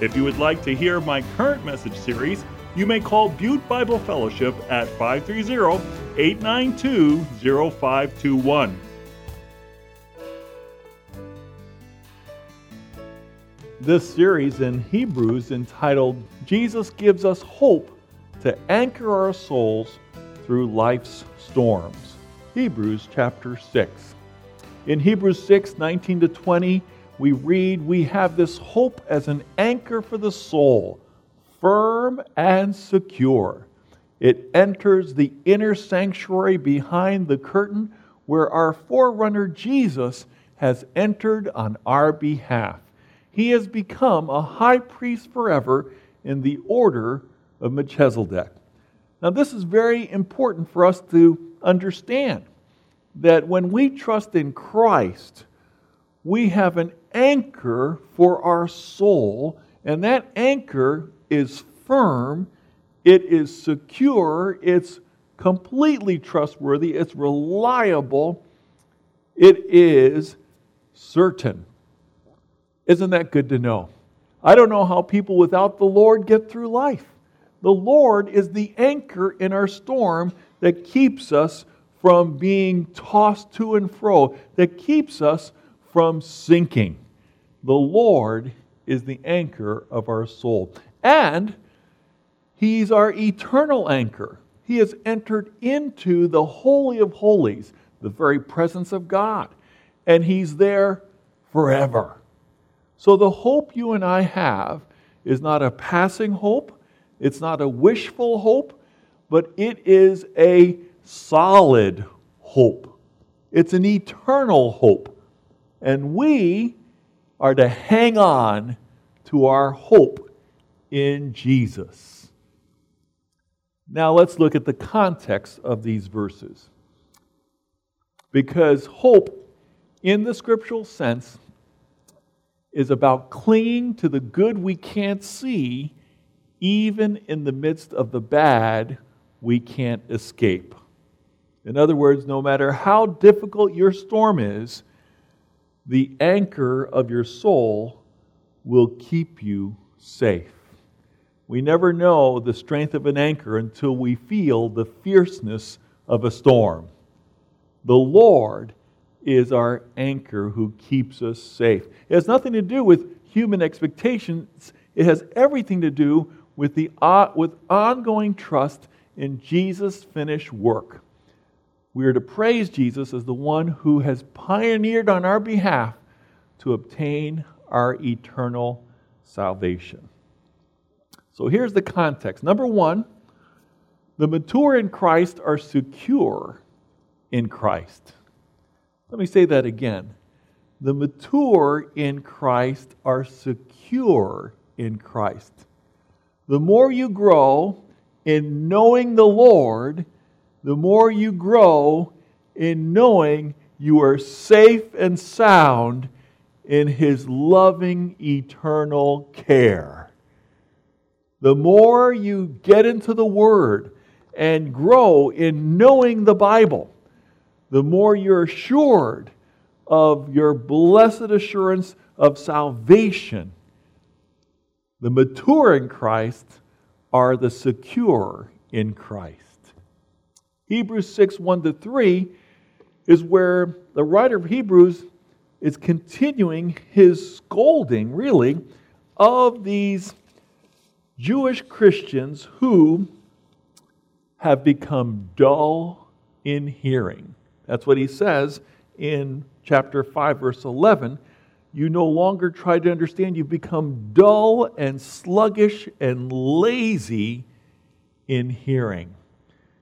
If you would like to hear my current message series, you may call Butte Bible Fellowship at 530 892 0521. This series in Hebrews entitled Jesus Gives Us Hope to Anchor Our Souls Through Life's Storms. Hebrews chapter 6. In Hebrews 6 19 to 20, we read, We have this hope as an anchor for the soul, firm and secure. It enters the inner sanctuary behind the curtain where our forerunner Jesus has entered on our behalf. He has become a high priest forever in the order of Melchizedek. Now, this is very important for us to understand that when we trust in Christ, we have an anchor for our soul, and that anchor is firm, it is secure, it's completely trustworthy, it's reliable, it is certain. Isn't that good to know? I don't know how people without the Lord get through life. The Lord is the anchor in our storm that keeps us from being tossed to and fro, that keeps us from sinking. The Lord is the anchor of our soul. And He's our eternal anchor. He has entered into the Holy of Holies, the very presence of God, and He's there forever. So the hope you and I have is not a passing hope, it's not a wishful hope, but it is a solid hope. It's an eternal hope. And we are to hang on to our hope in Jesus. Now let's look at the context of these verses. Because hope, in the scriptural sense, is about clinging to the good we can't see, even in the midst of the bad we can't escape. In other words, no matter how difficult your storm is, the anchor of your soul will keep you safe. We never know the strength of an anchor until we feel the fierceness of a storm. The Lord is our anchor who keeps us safe. It has nothing to do with human expectations, it has everything to do with, the, uh, with ongoing trust in Jesus' finished work. We are to praise Jesus as the one who has pioneered on our behalf to obtain our eternal salvation. So here's the context. Number one, the mature in Christ are secure in Christ. Let me say that again. The mature in Christ are secure in Christ. The more you grow in knowing the Lord, the more you grow in knowing you are safe and sound in His loving eternal care. The more you get into the Word and grow in knowing the Bible, the more you're assured of your blessed assurance of salvation. The mature in Christ are the secure in Christ. Hebrews 6 1 to 3 is where the writer of Hebrews is continuing his scolding, really, of these Jewish Christians who have become dull in hearing. That's what he says in chapter 5, verse 11. You no longer try to understand, you've become dull and sluggish and lazy in hearing.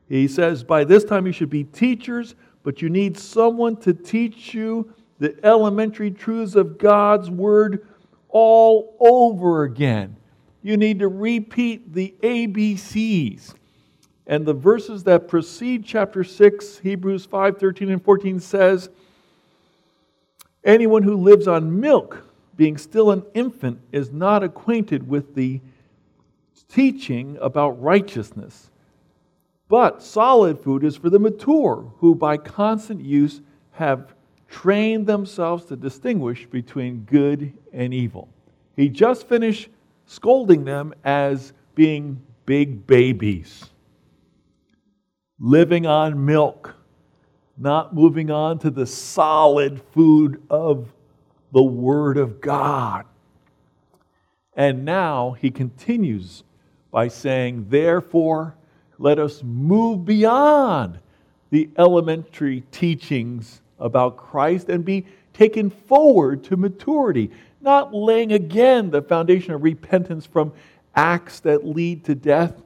He says, By this time you should be teachers, but you need someone to teach you the elementary truths of God's Word all over again. you need to repeat the ABCs. And the verses that precede chapter 6, Hebrews 5 13 and 14 says, Anyone who lives on milk, being still an infant, is not acquainted with the teaching about righteousness. But solid food is for the mature, who by constant use have trained themselves to distinguish between good and evil. He just finished scolding them as being big babies, living on milk, not moving on to the solid food of the Word of God. And now he continues by saying, Therefore, let us move beyond the elementary teachings about Christ and be taken forward to maturity, not laying again the foundation of repentance from acts that lead to death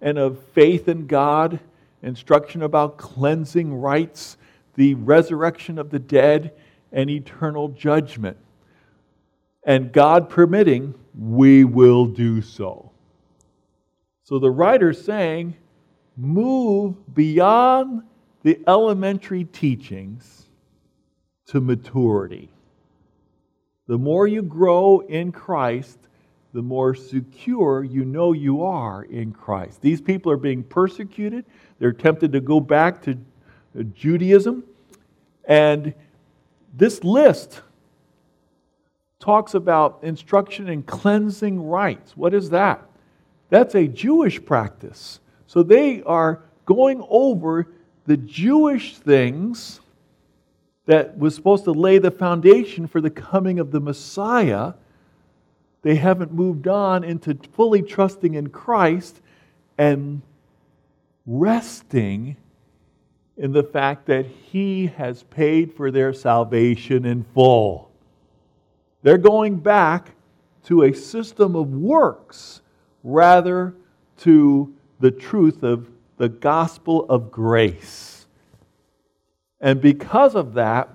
and of faith in God, instruction about cleansing rites, the resurrection of the dead, and eternal judgment. And God permitting, we will do so. So the writer's saying, move beyond the elementary teachings to maturity. The more you grow in Christ, the more secure you know you are in Christ. These people are being persecuted. They're tempted to go back to uh, Judaism. And this list talks about instruction in cleansing rites. What is that? That's a Jewish practice. So they are going over the Jewish things that was supposed to lay the foundation for the coming of the Messiah. They haven't moved on into fully trusting in Christ and resting in the fact that He has paid for their salvation in full. They're going back to a system of works rather to the truth of the gospel of grace. And because of that,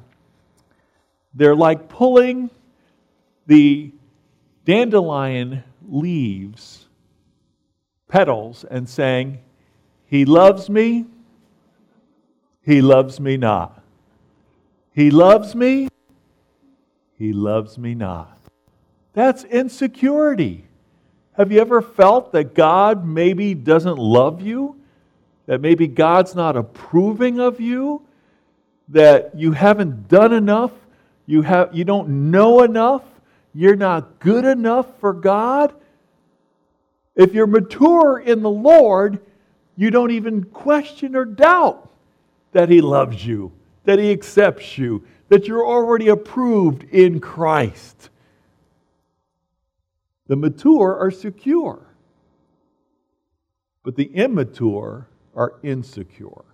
they're like pulling the dandelion leaves, petals, and saying, He loves me, He loves me not. He loves me, He loves me not. That's insecurity. Have you ever felt that God maybe doesn't love you? That maybe God's not approving of you? That you haven't done enough? You, have, you don't know enough? You're not good enough for God? If you're mature in the Lord, you don't even question or doubt that He loves you, that He accepts you, that you're already approved in Christ. The mature are secure, but the immature are insecure.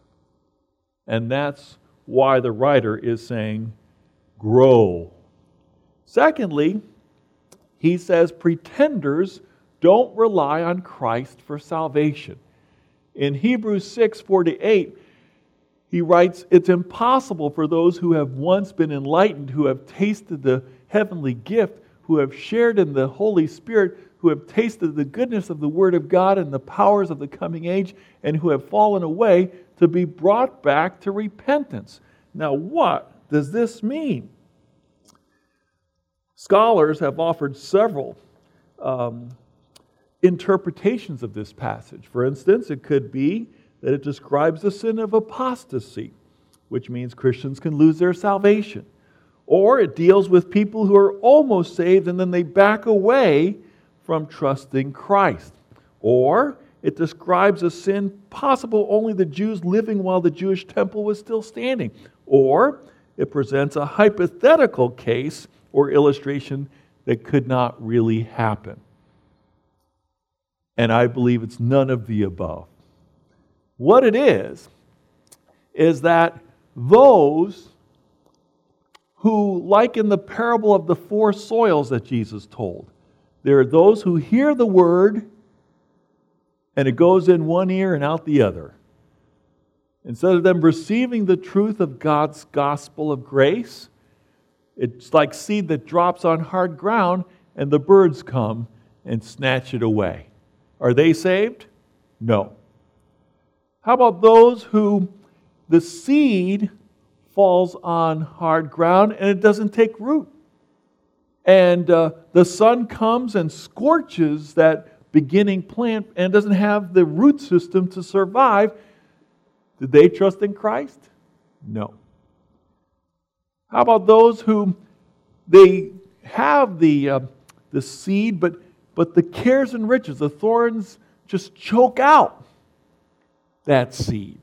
And that's why the writer is saying, grow. Secondly, he says pretenders don't rely on Christ for salvation. In Hebrews 6 48, he writes, It's impossible for those who have once been enlightened, who have tasted the heavenly gift, who have shared in the Holy Spirit, who have tasted the goodness of the Word of God and the powers of the coming age, and who have fallen away to be brought back to repentance. Now, what does this mean? Scholars have offered several um, interpretations of this passage. For instance, it could be that it describes the sin of apostasy, which means Christians can lose their salvation. Or it deals with people who are almost saved and then they back away from trusting Christ. Or it describes a sin possible only the Jews living while the Jewish temple was still standing. Or it presents a hypothetical case or illustration that could not really happen. And I believe it's none of the above. What it is, is that those who, like in the parable of the four soils that Jesus told, there are those who hear the word and it goes in one ear and out the other. Instead of them receiving the truth of God's gospel of grace, it's like seed that drops on hard ground and the birds come and snatch it away. Are they saved? No. How about those who the seed falls on hard ground and it doesn't take root? And uh, the sun comes and scorches that beginning plant and doesn't have the root system to survive. Did they trust in Christ? No. How about those who they have the, uh, the seed, but, but the cares and riches, the thorns just choke out that seed?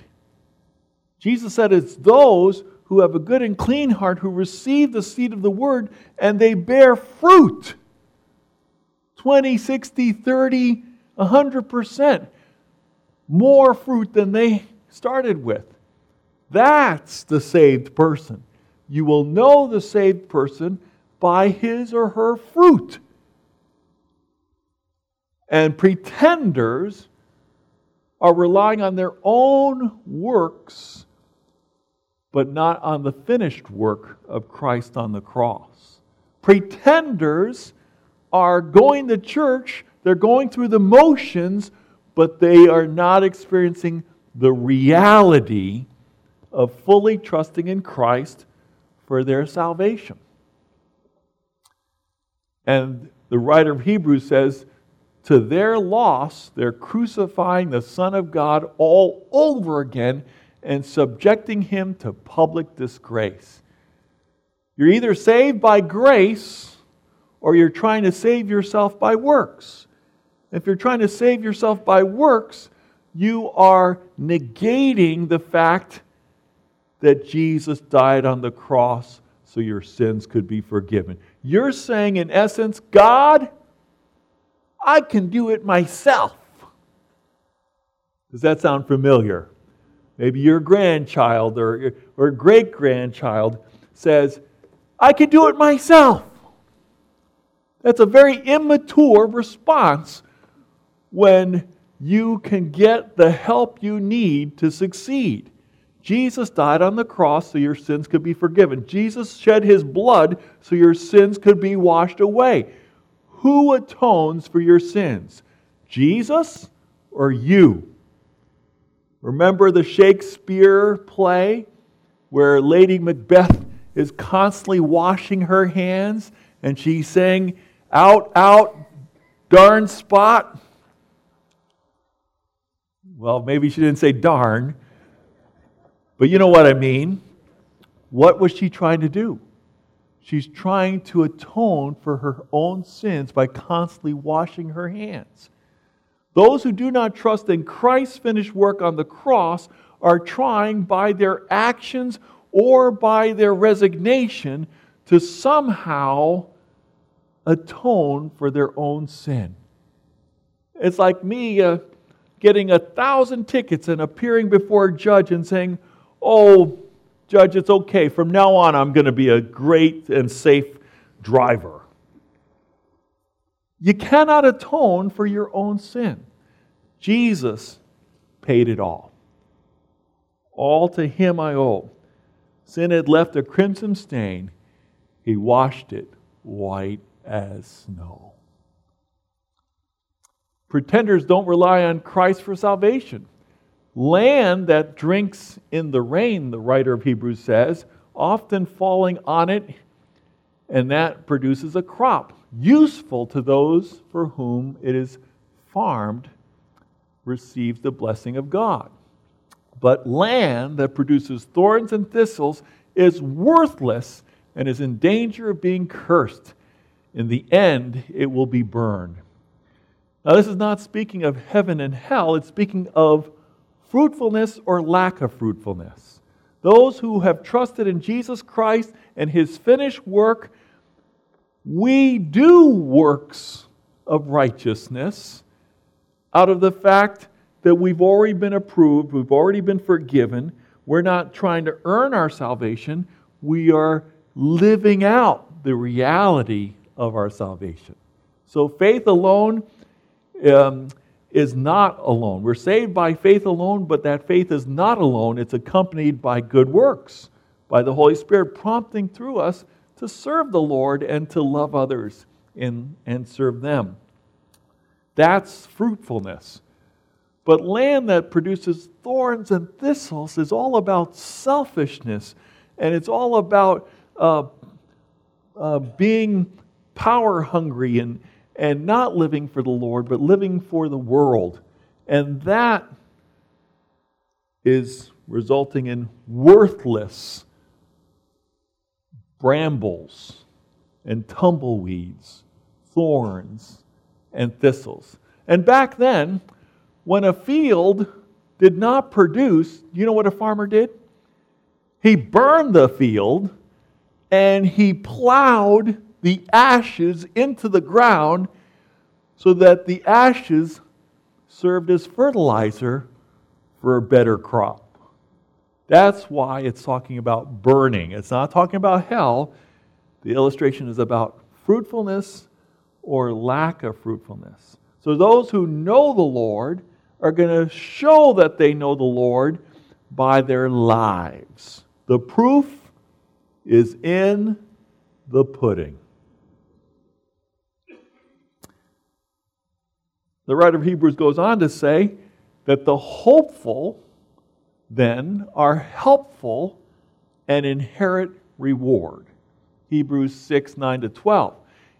Jesus said it's those who have a good and clean heart who receive the seed of the word and they bear fruit 20, 60, 30, 100% more fruit than they started with. That's the saved person. You will know the saved person by his or her fruit. And pretenders are relying on their own works, but not on the finished work of Christ on the cross. Pretenders are going to church, they're going through the motions, but they are not experiencing the reality of fully trusting in Christ for their salvation. And the writer of Hebrews says, to their loss, they're crucifying the Son of God all over again and subjecting him to public disgrace. You're either saved by grace or you're trying to save yourself by works. If you're trying to save yourself by works, you are negating the fact that Jesus died on the cross so your sins could be forgiven. You're saying, in essence, God, I can do it myself. Does that sound familiar? Maybe your grandchild or, or great grandchild says, I can do it myself. That's a very immature response when you can get the help you need to succeed. Jesus died on the cross so your sins could be forgiven. Jesus shed his blood so your sins could be washed away. Who atones for your sins? Jesus or you? Remember the Shakespeare play where Lady Macbeth is constantly washing her hands and she's saying, Out, out, darn spot. Well, maybe she didn't say darn, but you know what I mean. What was she trying to do? She's trying to atone for her own sins by constantly washing her hands. Those who do not trust in Christ's finished work on the cross are trying by their actions or by their resignation to somehow atone for their own sin. It's like me uh, getting a thousand tickets and appearing before a judge and saying, oh, Judge, it's okay. From now on, I'm going to be a great and safe driver. You cannot atone for your own sin. Jesus paid it all. All to him I owe. Sin had left a crimson stain, he washed it white as snow. Pretenders don't rely on Christ for salvation. Land that drinks in the rain, the writer of Hebrews says, often falling on it, and that produces a crop useful to those for whom it is farmed, receives the blessing of God. But land that produces thorns and thistles is worthless and is in danger of being cursed. In the end, it will be burned. Now, this is not speaking of heaven and hell, it's speaking of fruitfulness or lack of fruitfulness. Those who have trusted in Jesus Christ and his finished work, we do works of righteousness out of the fact that we've already been approved, we've already been forgiven. We're not trying to earn our salvation, we are living out the reality of our salvation. So faith alone um, is not alone. We're saved by faith alone, but that faith is not alone. It's accompanied by good works, by the Holy Spirit prompting through us to serve the Lord and to love others in, and serve them. That's fruitfulness. But land that produces thorns and thistles is all about selfishness, and it's all about uh, uh, being power hungry and, and not living for the Lord, but living for the world. And that is resulting in worthless brambles and tumbleweeds, thorns and thistles. And back then, when a field did not produce, you know what a farmer did? He burned the field and he plowed the ashes into the ground so that the ashes served as fertilizer for a better crop. That's why it's talking about burning. It's not talking about hell. The illustration is about fruitfulness or lack of fruitfulness. So those who know the Lord are going to show that they know the Lord by their lives. The proof is in the pudding. The writer of Hebrews goes on to say that the hopeful then are helpful and inherit reward. Hebrews 6 9 to 12.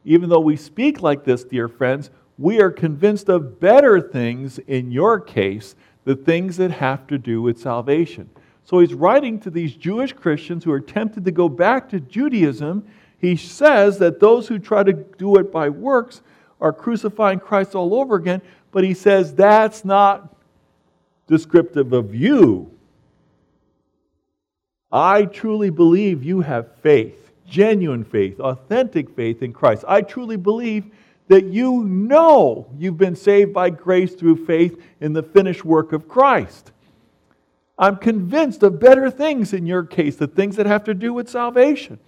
Even though we speak like this, dear friends, we are convinced of better things in your case, the things that have to do with salvation. So he's writing to these Jewish Christians who are tempted to go back to Judaism. He says that those who try to do it by works are crucifying Christ all over again, but he says that's not descriptive of you. I truly believe you have faith, genuine faith, authentic faith in Christ. I truly believe that you know you've been saved by grace through faith in the finished work of Christ. I'm convinced of better things in your case, the things that have to do with salvation.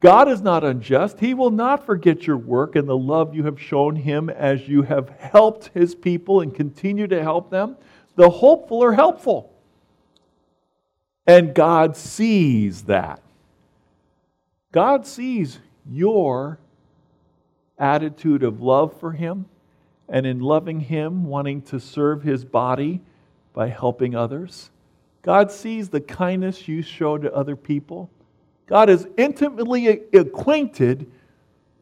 God is not unjust. He will not forget your work and the love you have shown Him as you have helped His people and continue to help them. The hopeful are helpful. And God sees that. God sees your attitude of love for Him and in loving Him, wanting to serve His body by helping others. God sees the kindness you show to other people. God is intimately acquainted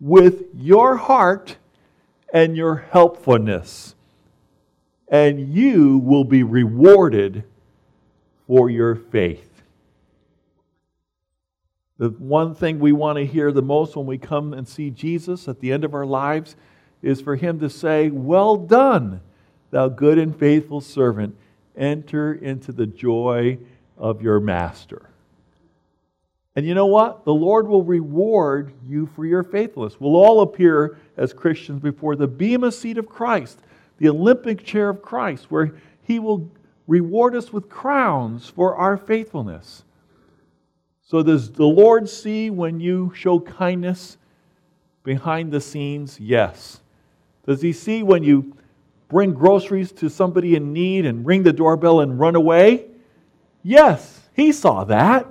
with your heart and your helpfulness. And you will be rewarded for your faith. The one thing we want to hear the most when we come and see Jesus at the end of our lives is for him to say, Well done, thou good and faithful servant. Enter into the joy of your master. And you know what? The Lord will reward you for your faithfulness. We'll all appear as Christians before the Bema seat of Christ, the Olympic chair of Christ, where He will reward us with crowns for our faithfulness. So, does the Lord see when you show kindness behind the scenes? Yes. Does He see when you bring groceries to somebody in need and ring the doorbell and run away? Yes, He saw that.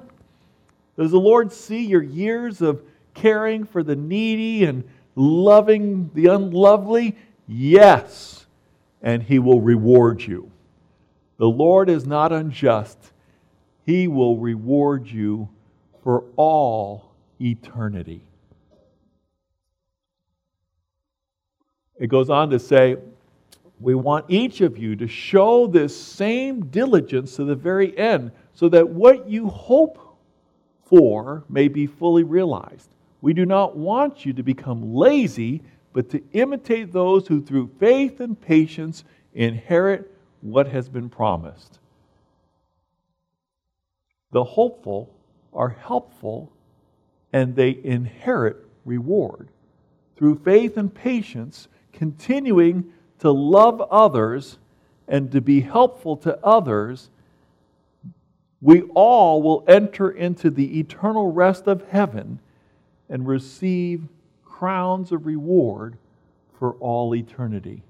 Does the Lord see your years of caring for the needy and loving the unlovely? Yes. And He will reward you. The Lord is not unjust. He will reward you for all eternity. It goes on to say, we want each of you to show this same diligence to the very end, so that what you hope for may be fully realized. We do not want you to become lazy, but to imitate those who through faith and patience inherit what has been promised. The hopeful are helpful and they inherit reward. Through faith and patience, continuing to love others and to be helpful to others, we all will enter into the eternal rest of heaven and receive crowns of reward for all eternity.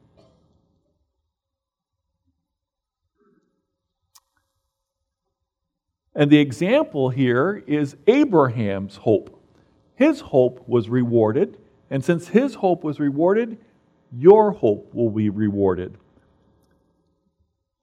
And the example here is Abraham's hope. His hope was rewarded, And since his hope was rewarded, your hope will be rewarded.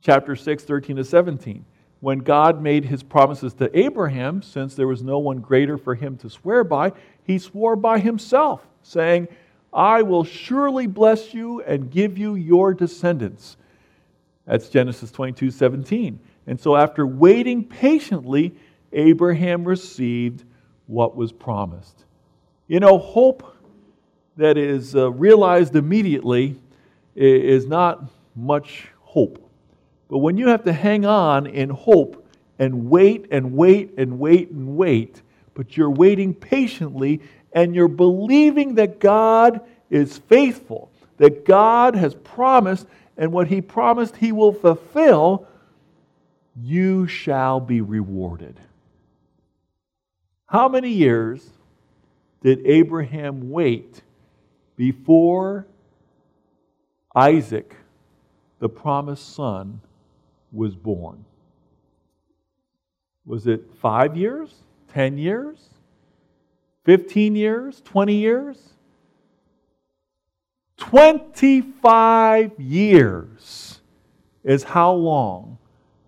Chapter 6, 13 to 17. When God made his promises to Abraham, since there was no one greater for him to swear by, he swore by himself, saying, I will surely bless you and give you your descendants. That's Genesis 22 17. And so, after waiting patiently, Abraham received what was promised. You know, hope that is uh, realized immediately is not much hope. But when you have to hang on in hope and wait and wait and wait and wait, but you're waiting patiently and you're believing that God is faithful, that God has promised, and what He promised He will fulfill, you shall be rewarded. How many years did Abraham wait before Isaac, the promised son, was born? Was it five years? Ten years? Fifteen years? Twenty years? 25 years is how long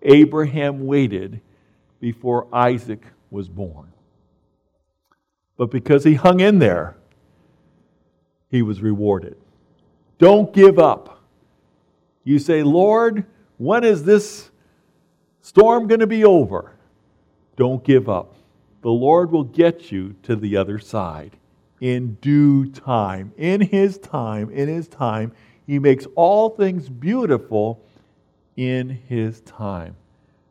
Abraham waited before Isaac was born. But because he hung in there, he was rewarded. Don't give up. You say, Lord, when is this storm going to be over? Don't give up. The Lord will get you to the other side in due time. In His time, in His time, He makes all things beautiful in His time.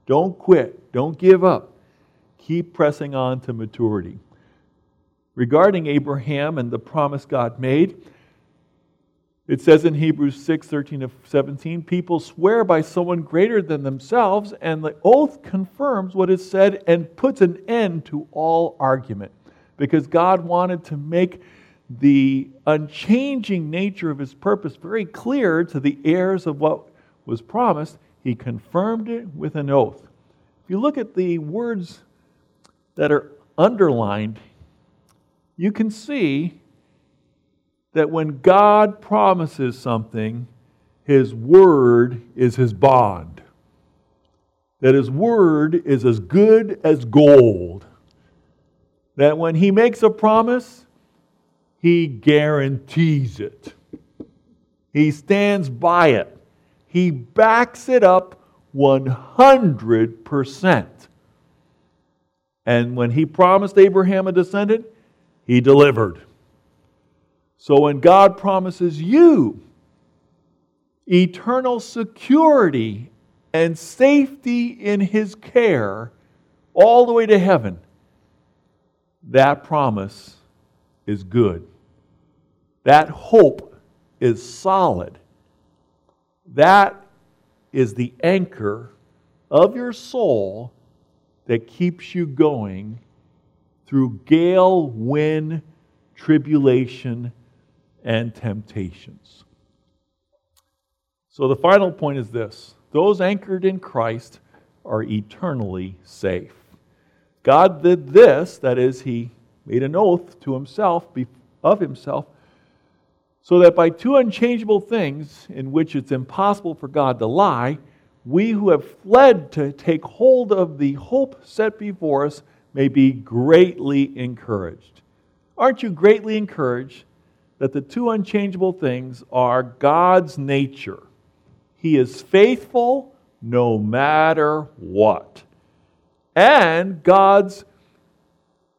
Don't quit. Don't give up. Keep pressing on to maturity. Regarding Abraham and the promise God made, it says in Hebrews 6 13 to 17, people swear by someone greater than themselves, and the oath confirms what is said and puts an end to all argument. Because God wanted to make the unchanging nature of his purpose very clear to the heirs of what was promised, he confirmed it with an oath. If you look at the words that are underlined, you can see that when God promises something, his word is his bond. That his word is as good as gold. That when he makes a promise, he guarantees it. He stands by it. He backs it up 100%. And when he promised Abraham a descendant, he delivered. So when God promises you eternal security and safety in his care all the way to heaven, that promise is good. That hope is solid. That is the anchor of your soul that keeps you going through gale, wind, tribulation, and temptations. So the final point is this those anchored in Christ are eternally safe. God did this, that is, He made an oath to Himself, of Himself, so that by two unchangeable things in which it's impossible for God to lie, we who have fled to take hold of the hope set before us may be greatly encouraged. Aren't you greatly encouraged that the two unchangeable things are God's nature? He is faithful no matter what, and God's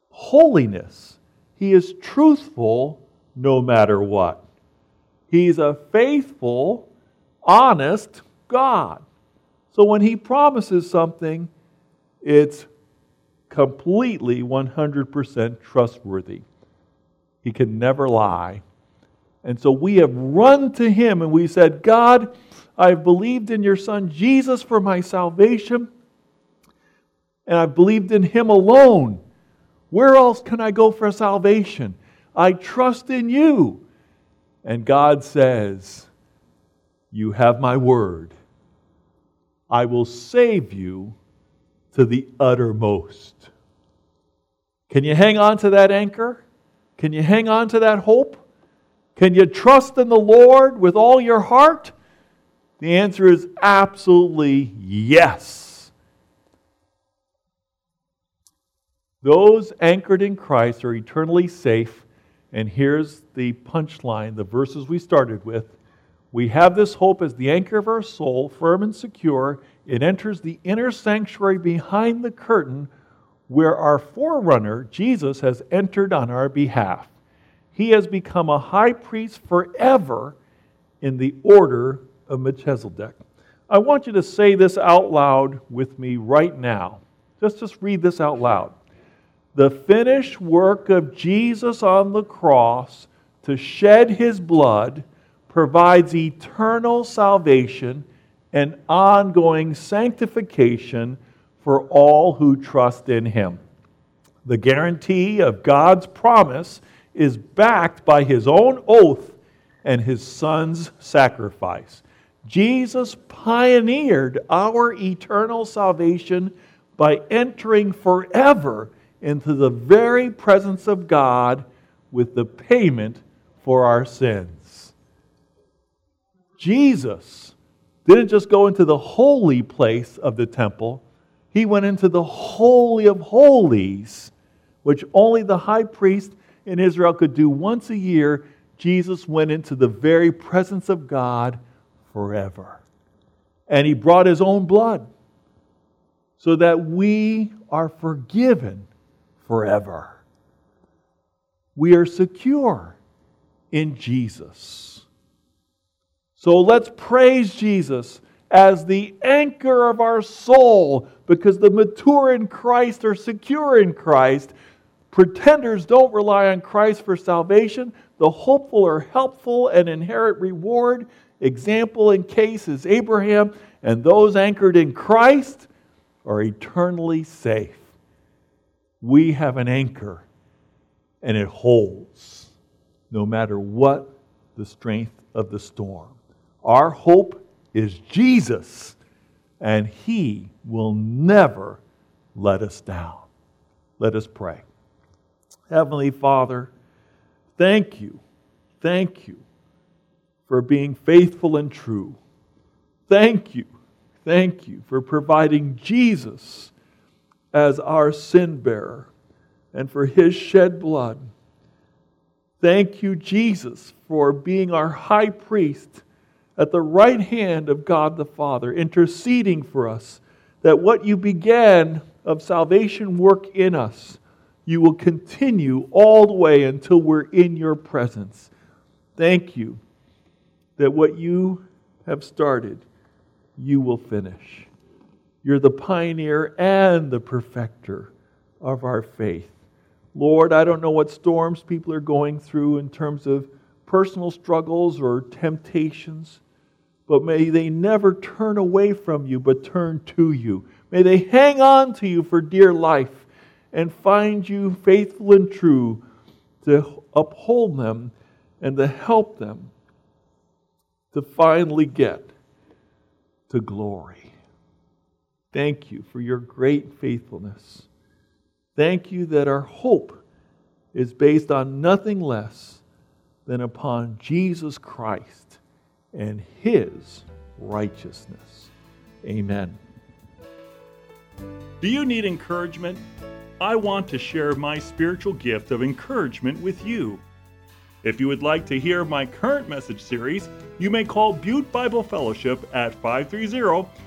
holiness. He is truthful no matter what. He's a faithful, honest God. So when He promises something, it's completely 100% trustworthy. He can never lie. And so we have run to Him and we said, God, I've believed in your Son Jesus for my salvation, and I've believed in Him alone. Where else can I go for salvation? I trust in you. And God says, You have my word. I will save you to the uttermost. Can you hang on to that anchor? Can you hang on to that hope? Can you trust in the Lord with all your heart? The answer is absolutely yes. Those anchored in Christ are eternally safe. And here's the punchline the verses we started with. We have this hope as the anchor of our soul, firm and secure. It enters the inner sanctuary behind the curtain where our forerunner, Jesus, has entered on our behalf. He has become a high priest forever in the order of Melchizedek. I want you to say this out loud with me right now. Just just read this out loud. The finished work of Jesus on the cross to shed his blood provides eternal salvation and ongoing sanctification for all who trust in him. The guarantee of God's promise is backed by his own oath and his son's sacrifice. Jesus pioneered our eternal salvation by entering forever into the very presence of God with the payment for our sins. Jesus didn't just go into the holy place of the temple, he went into the Holy of Holies, which only the high priest in Israel could do once a year. Jesus went into the very presence of God forever. And he brought his own blood so that we are forgiven forever. We are secure in Jesus. So let's praise Jesus as the anchor of our soul because the mature in Christ are secure in Christ. Pretenders don't rely on Christ for salvation. The hopeful are helpful and inherit reward. Example in case is Abraham, and those anchored in Christ are eternally safe. We have an anchor, and it holds no matter what the strength of the storm. Our hope is Jesus, and He will never let us down. Let us pray. Heavenly Father, thank you, thank you for being faithful and true. Thank you, thank you for providing Jesus as our sin bearer and for his shed blood. Thank you, Jesus, for being our high priest at the right hand of God the Father, interceding for us, that what you began of salvation work in us, you will continue all the way until we're in your presence. Thank you that what you have started, you will finish. You're the pioneer and the perfecter of our faith. Lord, I don't know what storms people are going through in terms of personal struggles or temptations but may they never turn away from you, but turn to you. May they hang on to you for dear life and find you faithful and true to uphold them and to help them to finally get to glory. Thank you for your great faithfulness. Thank you that our hope is based on nothing less than upon Jesus Christ and his righteousness. Amen. Do you need encouragement? I want to share my spiritual gift of encouragement with you. If you would like to hear my current message series, you may call Butte Bible Fellowship at 530